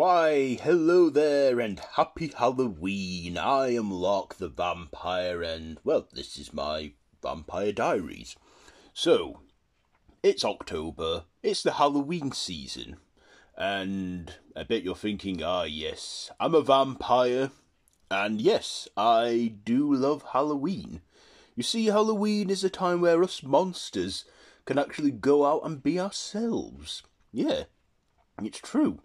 Why, hello there, and happy Halloween. I am Locke the Vampire, and, well, this is my Vampire Diaries. So, it's October, it's the Halloween season, and I bet you're thinking, ah, yes, I'm a vampire, and yes, I do love Halloween. You see, Halloween is a time where us monsters can actually go out and be ourselves. Yeah, it's true.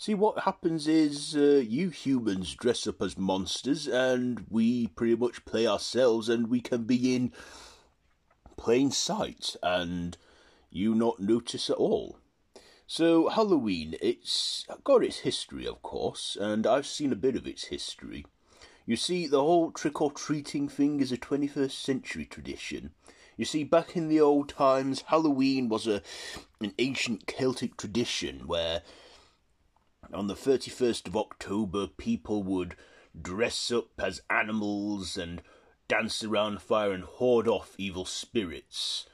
See, what happens is uh, you humans dress up as monsters, and we pretty much play ourselves, and we can be in plain sight, and you not notice at all. So, Halloween, it's got its history, of course, and I've seen a bit of its history. You see, the whole trick or treating thing is a 21st century tradition. You see, back in the old times, Halloween was a an ancient Celtic tradition where on the 31st of October, people would dress up as animals and dance around fire and hoard off evil spirits.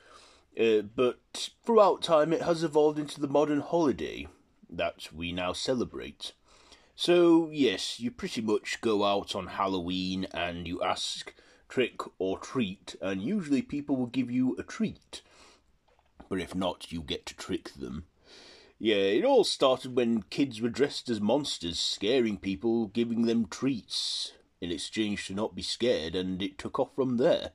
Uh, but throughout time, it has evolved into the modern holiday that we now celebrate. So, yes, you pretty much go out on Halloween and you ask trick or treat, and usually people will give you a treat. But if not, you get to trick them. Yeah, it all started when kids were dressed as monsters, scaring people, giving them treats in exchange to not be scared, and it took off from there.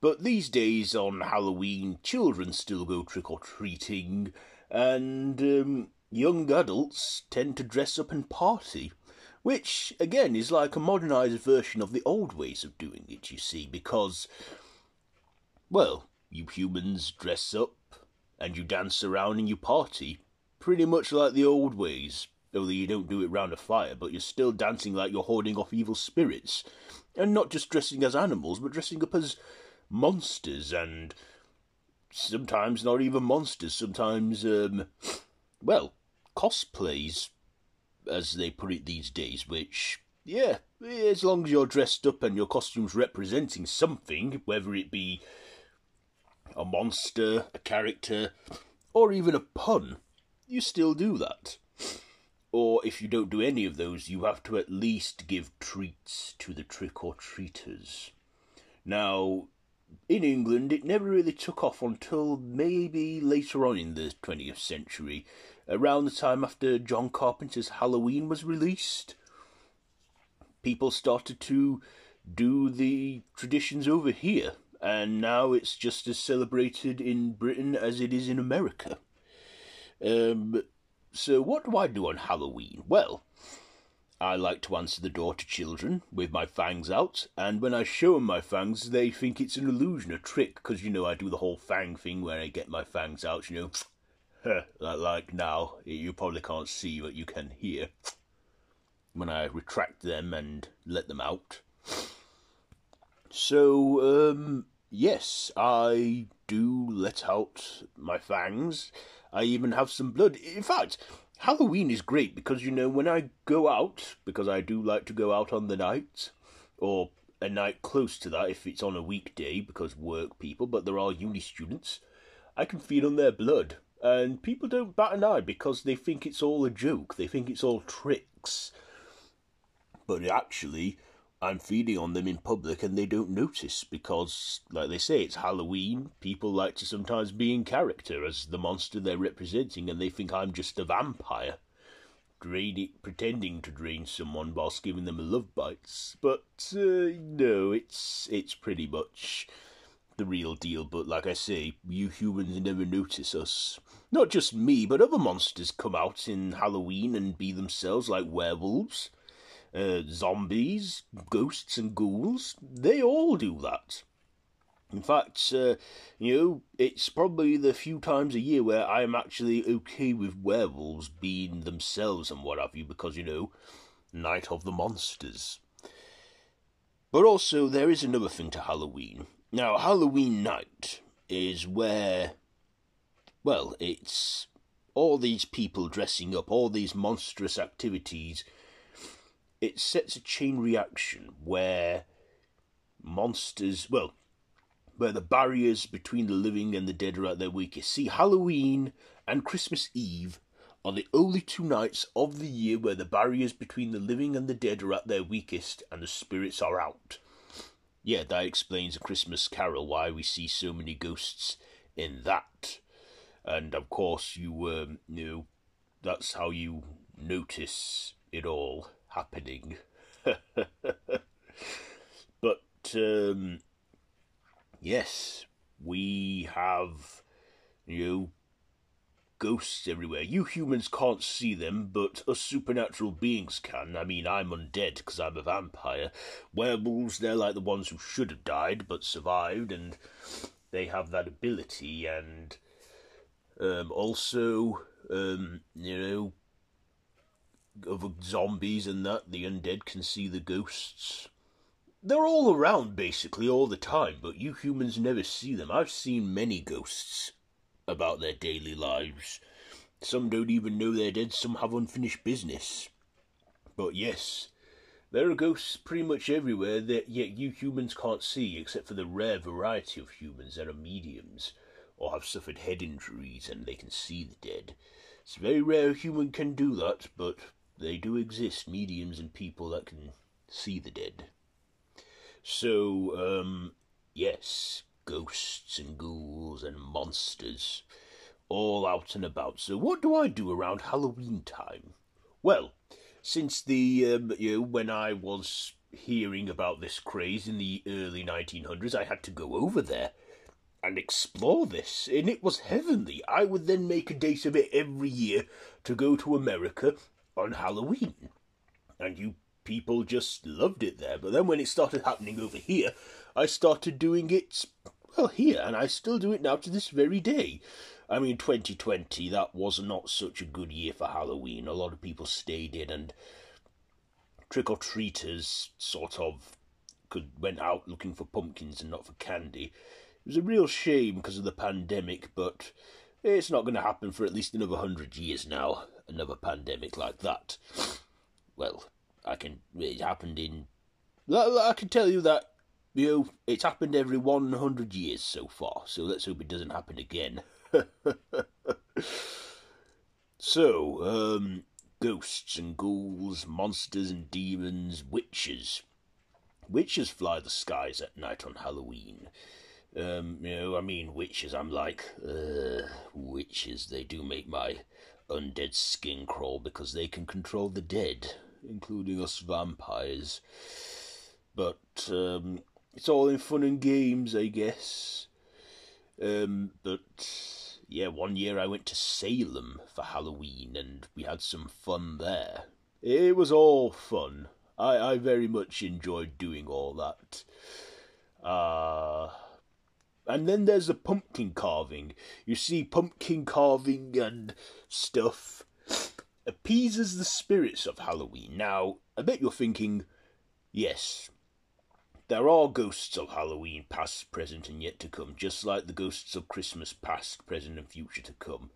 But these days on Halloween, children still go trick or treating, and um, young adults tend to dress up and party, which again is like a modernized version of the old ways of doing it, you see, because, well, you humans dress up and you dance around and you party, pretty much like the old ways, only you don't do it round a fire, but you're still dancing like you're hoarding off evil spirits, and not just dressing as animals, but dressing up as monsters and sometimes not even monsters, sometimes, um, well, cosplays, as they put it these days, which, yeah, as long as you're dressed up and your costume's representing something, whether it be a monster, a character, or even a pun, you still do that. Or if you don't do any of those, you have to at least give treats to the trick or treaters. Now, in England, it never really took off until maybe later on in the 20th century, around the time after John Carpenter's Halloween was released. People started to do the traditions over here, and now it's just as celebrated in Britain as it is in America. Um, so, what do I do on Halloween? Well, I like to answer the door to children with my fangs out, and when I show them my fangs, they think it's an illusion, a trick, because you know I do the whole fang thing where I get my fangs out, you know, like now. You probably can't see, but you can hear when I retract them and let them out. So, um, yes, I do let out my fangs. I even have some blood. In fact, Halloween is great because you know when I go out, because I do like to go out on the night, or a night close to that if it's on a weekday because work people, but there are uni students, I can feel on their blood. And people don't bat an eye because they think it's all a joke, they think it's all tricks. But actually, I'm feeding on them in public and they don't notice because, like they say, it's Halloween. People like to sometimes be in character as the monster they're representing and they think I'm just a vampire. Draining, pretending to drain someone whilst giving them a love bites. But, uh, no, it's, it's pretty much the real deal. But like I say, you humans never notice us. Not just me, but other monsters come out in Halloween and be themselves like werewolves uh, zombies, ghosts, and ghouls. They all do that. In fact, uh, you know, it's probably the few times a year where I am actually okay with werewolves being themselves and what have you, because, you know, Night of the Monsters. But also, there is another thing to Halloween. Now, Halloween night is where, well, it's all these people dressing up, all these monstrous activities it sets a chain reaction where monsters, well, where the barriers between the living and the dead are at their weakest. See, Halloween and Christmas Eve are the only two nights of the year where the barriers between the living and the dead are at their weakest and the spirits are out. Yeah, that explains A Christmas Carol why we see so many ghosts in that. And of course, you, um, you know, that's how you notice it all happening. but, um, yes, we have, you know, ghosts everywhere. You humans can't see them, but us supernatural beings can. I mean, I'm undead because I'm a vampire. Werewolves, they're like the ones who should have died but survived, and they have that ability. And um, also, um, you know, of zombies and that, the undead can see the ghosts. They're all around basically all the time, but you humans never see them. I've seen many ghosts about their daily lives. Some don't even know they're dead, some have unfinished business. But yes, there are ghosts pretty much everywhere that yet you humans can't see, except for the rare variety of humans that are mediums or have suffered head injuries and they can see the dead. It's very rare a human can do that, but they do exist, mediums and people that can see the dead. So, um, yes, ghosts and ghouls and monsters all out and about. So, what do I do around Halloween time? Well, since the um, you know when I was hearing about this craze in the early 1900s, I had to go over there and explore this, and it was heavenly. I would then make a date of it every year to go to America on Halloween, and you people just loved it there. But then when it started happening over here, I started doing it well, here, and I still do it now to this very day. I mean, 2020, that was not such a good year for Halloween. A lot of people stayed in, and trick or treaters sort of could went out looking for pumpkins and not for candy. It was a real shame because of the pandemic, but it's not going to happen for at least another hundred years now. Another pandemic like that. Well, I can. It happened in. I can tell you that you know, it's happened every 100 years so far, so let's hope it doesn't happen again. so, um, ghosts and ghouls, monsters and demons, witches. Witches fly the skies at night on Halloween. Um, you know, I mean, witches, I'm like, uh, witches, they do make my undead skin crawl because they can control the dead, including us vampires. But, um, it's all in fun and games, I guess. Um, but yeah, one year I went to Salem for Halloween and we had some fun there. It was all fun. I, I very much enjoyed doing all that. Uh, and then there's the pumpkin carving. You see, pumpkin carving and stuff appeases the spirits of Halloween. Now, I bet you're thinking, yes, there are ghosts of Halloween, past, present, and yet to come, just like the ghosts of Christmas, past, present, and future to come.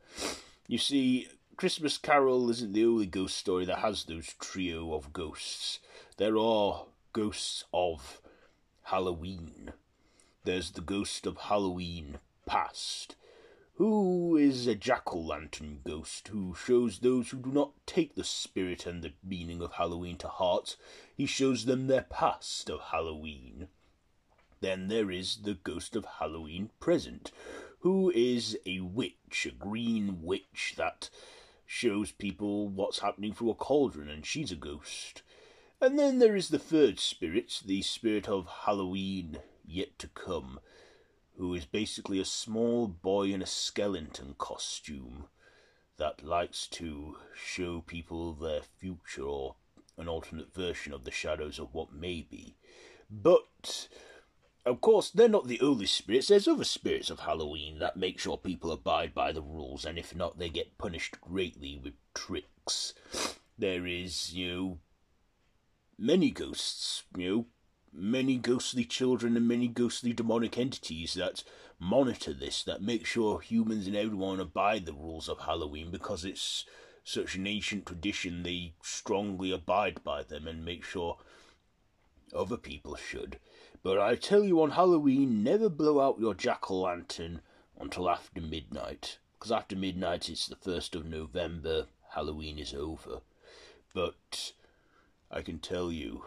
You see, Christmas Carol isn't the only ghost story that has those trio of ghosts. There are ghosts of Halloween. There's the ghost of Halloween past, who is a jack o' lantern ghost who shows those who do not take the spirit and the meaning of Halloween to heart, he shows them their past of Halloween. Then there is the ghost of Halloween present, who is a witch, a green witch that shows people what's happening through a cauldron, and she's a ghost. And then there is the third spirit, the spirit of Halloween yet to come, who is basically a small boy in a skeleton costume that likes to show people their future or an alternate version of the shadows of what may be. But, of course, they're not the only spirits. There's other spirits of Halloween that make sure people abide by the rules, and if not, they get punished greatly with tricks. There is, you know, many ghosts, you know, many ghostly children and many ghostly demonic entities that monitor this, that make sure humans and everyone abide the rules of Halloween because it's such an ancient tradition, they strongly abide by them and make sure other people should. But I tell you on Halloween, never blow out your jack o' lantern until after midnight, because after midnight it's the 1st of November, Halloween is over. But I can tell you,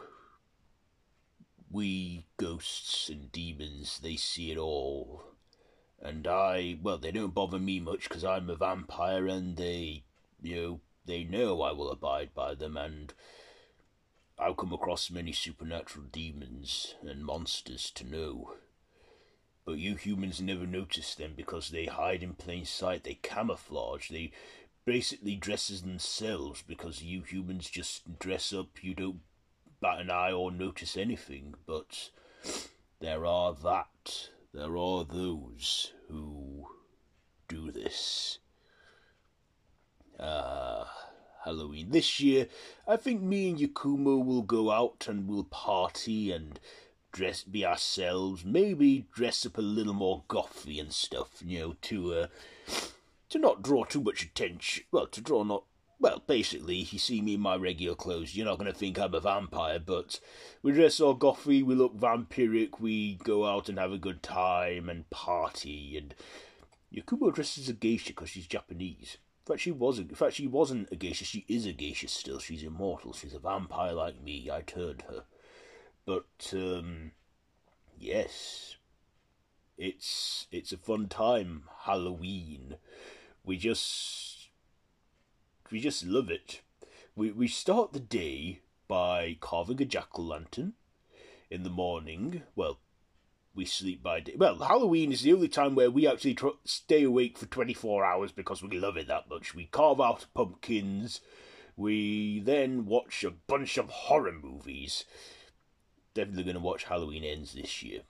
we ghosts and demons, they see it all. And I, well, they don't bother me much because I'm a vampire and they, you know, they know I will abide by them and I've come across many supernatural demons and monsters to know. But you humans never notice them because they hide in plain sight, they camouflage, they basically dress as themselves because you humans just dress up, you don't bat an eye or notice anything, but there are that, there are those who do this. Ah. Halloween. This year, I think me and Yakumo will go out and we'll party and dress, be ourselves. Maybe dress up a little more gothy and stuff, you know, to uh, to not draw too much attention. Well, to draw not. Well, basically, you see me in my regular clothes, you're not going to think I'm a vampire, but we dress all gothy, we look vampiric, we go out and have a good time and party, and Yakumo dresses as a geisha because she's Japanese. In fact, she wasn't. In fact, she wasn't a geisha. She is a geisha still. She's immortal. She's a vampire like me. I turned her. But um, yes, it's it's a fun time. Halloween. We just we just love it. We we start the day by carving a jack o' lantern in the morning. Well, we sleep by day. Well, Halloween is the only time where we actually tr- stay awake for 24 hours because we love it that much. We carve out pumpkins. We then watch a bunch of horror movies. Definitely going to watch Halloween Ends this year.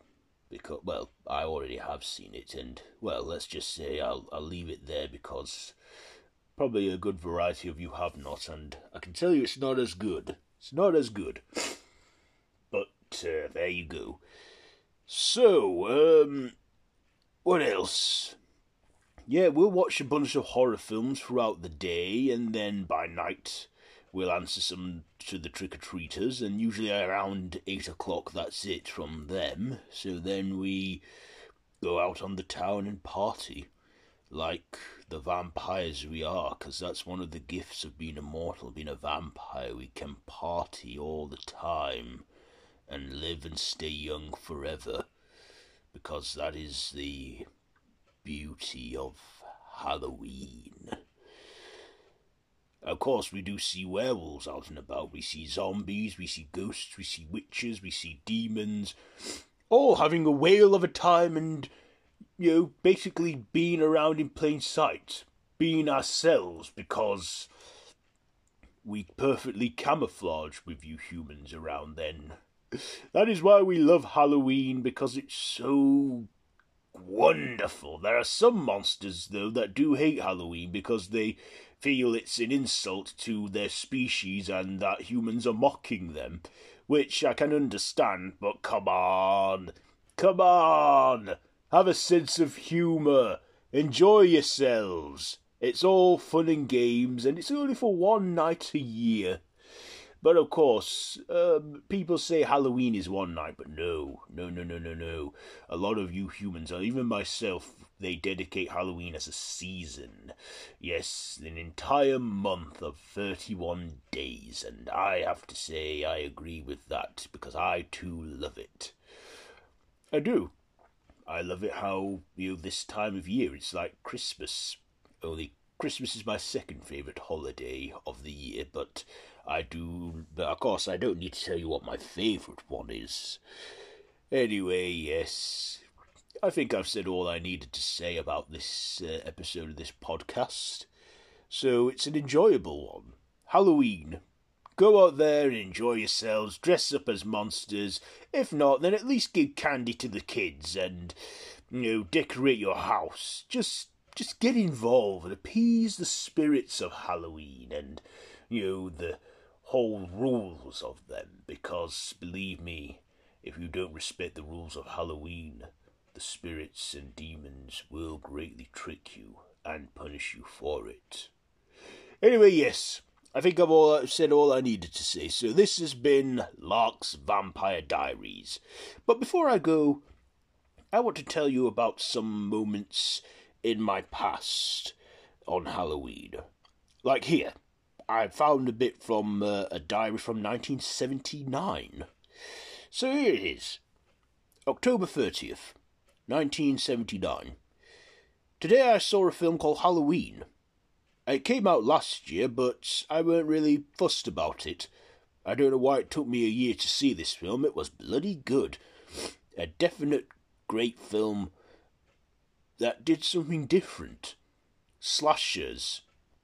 Because, well, I already have seen it, and, well, let's just say I'll, I'll leave it there because probably a good variety of you have not, and I can tell you it's not as good. It's not as good. But, uh, there you go. So, um, what else? Yeah, we'll watch a bunch of horror films throughout the day, and then by night we'll answer some to the trick or treaters, and usually around eight o'clock that's it from them. So then we go out on the town and party, like the vampires we are, because that's one of the gifts of being immortal, being a vampire. We can party all the time and live and stay young forever because that is the beauty of Halloween. Of course, we do see werewolves out and about. We see zombies, we see ghosts, we see witches, we see demons, all having a whale of a time and, you know, basically being around in plain sight, being ourselves because we perfectly camouflage with you humans around then. That is why we love Halloween, because it's so wonderful. There are some monsters, though, that do hate Halloween because they feel it's an insult to their species and that humans are mocking them, which I can understand, but come on. Come on! Have a sense of humour. Enjoy yourselves. It's all fun and games, and it's only for one night a year. But of course, um, people say Halloween is one night, but no, no, no, no, no, no. A lot of you humans, or even myself, they dedicate Halloween as a season. Yes, an entire month of 31 days, and I have to say I agree with that because I too love it. I do. I love it how, you know, this time of year it's like Christmas. Only Christmas is my second favourite holiday of the year, but I do, but of course, I don't need to tell you what my favourite one is. Anyway, yes, I think I've said all I needed to say about this uh, episode of this podcast. So it's an enjoyable one. Halloween. Go out there and enjoy yourselves, dress up as monsters. If not, then at least give candy to the kids and, you know, decorate your house. Just just get involved and appease the spirits of Halloween and, you know, the whole rules of them because, believe me, if you don't respect the rules of Halloween, the spirits and demons will greatly trick you and punish you for it. Anyway, yes, I think I've all said all I needed to say. So this has been Lark's Vampire Diaries. But before I go, I want to tell you about some moments in my past on Halloween. Like here, I found a bit from uh, a diary from 1979. So here it is October 30th, 1979. Today I saw a film called Halloween. It came out last year, but I weren't really fussed about it. I don't know why it took me a year to see this film. It was bloody good. A definite great film that did something different. Slashers,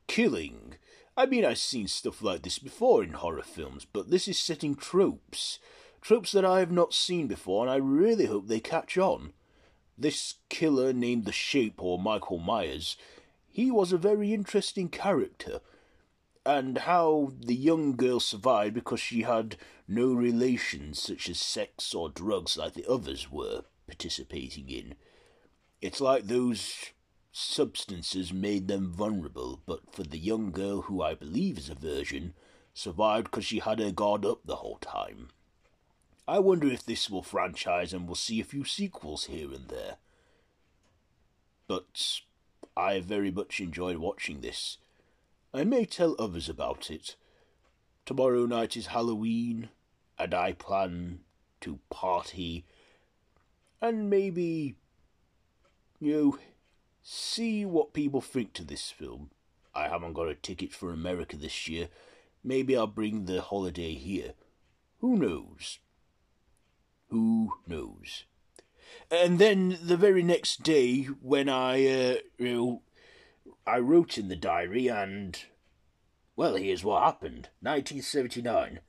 killing. I mean, I've seen stuff like this before in horror films, but this is setting tropes. Tropes that I have not seen before, and I really hope they catch on. This killer named the Shape, or Michael Myers, he was a very interesting character. And how the young girl survived because she had no relations such as sex or drugs like the others were participating in. It's like those substances made them vulnerable, but for the young girl, who I believe is a virgin, survived because she had her guard up the whole time. I wonder if this will franchise and we'll see a few sequels here and there. But I very much enjoyed watching this. I may tell others about it. Tomorrow night is Halloween, and I plan to party and maybe, you know, see what people think to this film. I haven't got a ticket for America this year. Maybe I'll bring the holiday here. Who knows? Who knows? And then the very next day, when I, uh, you know, I wrote in the diary, and well, here's what happened. 1979.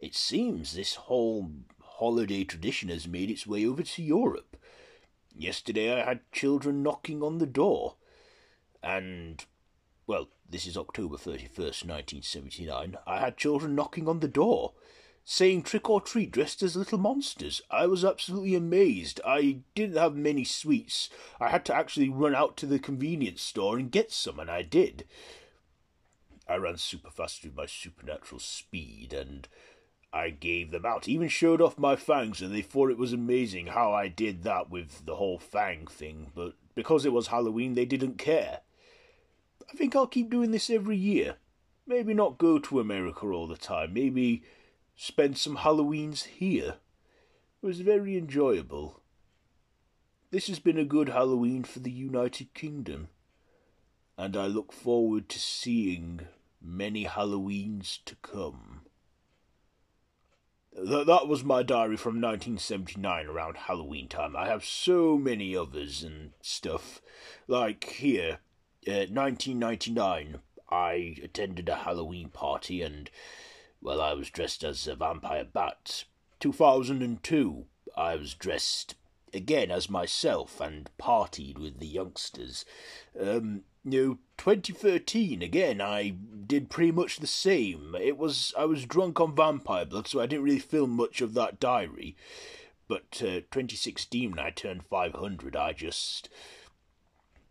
It seems this whole holiday tradition has made its way over to Europe. Yesterday I had children knocking on the door, and well, this is October 31st, 1979. I had children knocking on the door saying trick or treat dressed as little monsters. I was absolutely amazed. I didn't have many sweets. I had to actually run out to the convenience store and get some, and I did. I ran super fast with my supernatural speed, and I gave them out. Even showed off my fangs, and they thought it was amazing how I did that with the whole fang thing, but because it was Halloween, they didn't care. I think I'll keep doing this every year. Maybe not go to America all the time. Maybe spent some Halloweens here. It was very enjoyable. This has been a good Halloween for the United Kingdom, and I look forward to seeing many Halloweens to come. Th- that was my diary from 1979 around Halloween time. I have so many others and stuff. Like here, uh, 1999, I attended a Halloween party and well, I was dressed as a vampire bat. 2002, I was dressed again as myself and partied with the youngsters. Um, know, 2013 again, I did pretty much the same. It was I was drunk on vampire blood, so I didn't really film much of that diary. But uh, 2016, when I turned 500, I just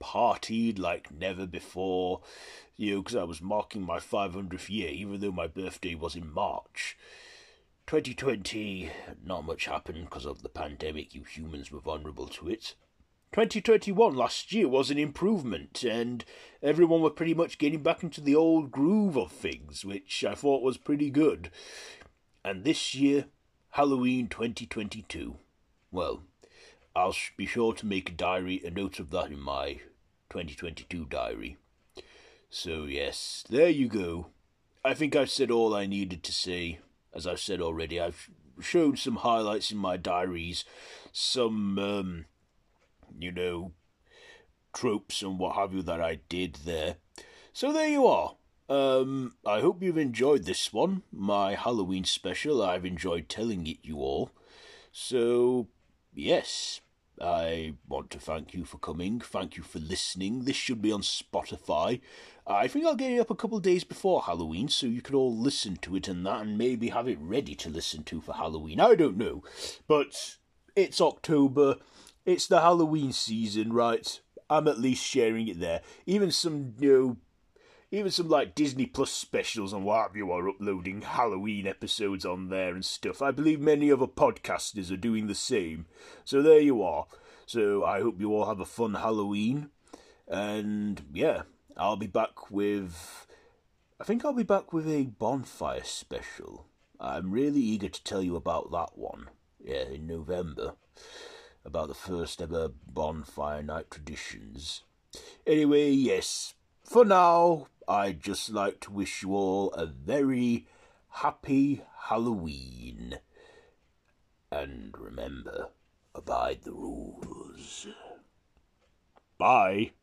partied like never before you know, because I was marking my 500th year, even though my birthday was in March. 2020, not much happened because of the pandemic, you humans were vulnerable to it. 2021 last year was an improvement, and everyone were pretty much getting back into the old groove of things, which I thought was pretty good. And this year, Halloween 2022. Well, I'll be sure to make a diary, a note of that in my 2022 diary. So, yes, there you go. I think I've said all I needed to say. As I've said already, I've shown some highlights in my diaries, some, um, you know, tropes and what have you that I did there. So there you are. Um, I hope you've enjoyed this one, my Halloween special. I've enjoyed telling it you all. So, yes, I want to thank you for coming. Thank you for listening. This should be on Spotify. I think I'll get it up a couple of days before Halloween so you can all listen to it and that and maybe have it ready to listen to for Halloween. I don't know. But it's October. It's the Halloween season, right? I'm at least sharing it there. Even some, you know, even some like Disney Plus specials and what have you are uploading Halloween episodes on there and stuff. I believe many other podcasters are doing the same. So there you are. So I hope you all have a fun Halloween. And yeah, I'll be back with. I think I'll be back with a bonfire special. I'm really eager to tell you about that one. Yeah, in November. About the first ever bonfire night traditions. Anyway, yes, for now, I'd just like to wish you all a very happy Halloween. And remember, abide the rules. Bye.